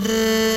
Brrr.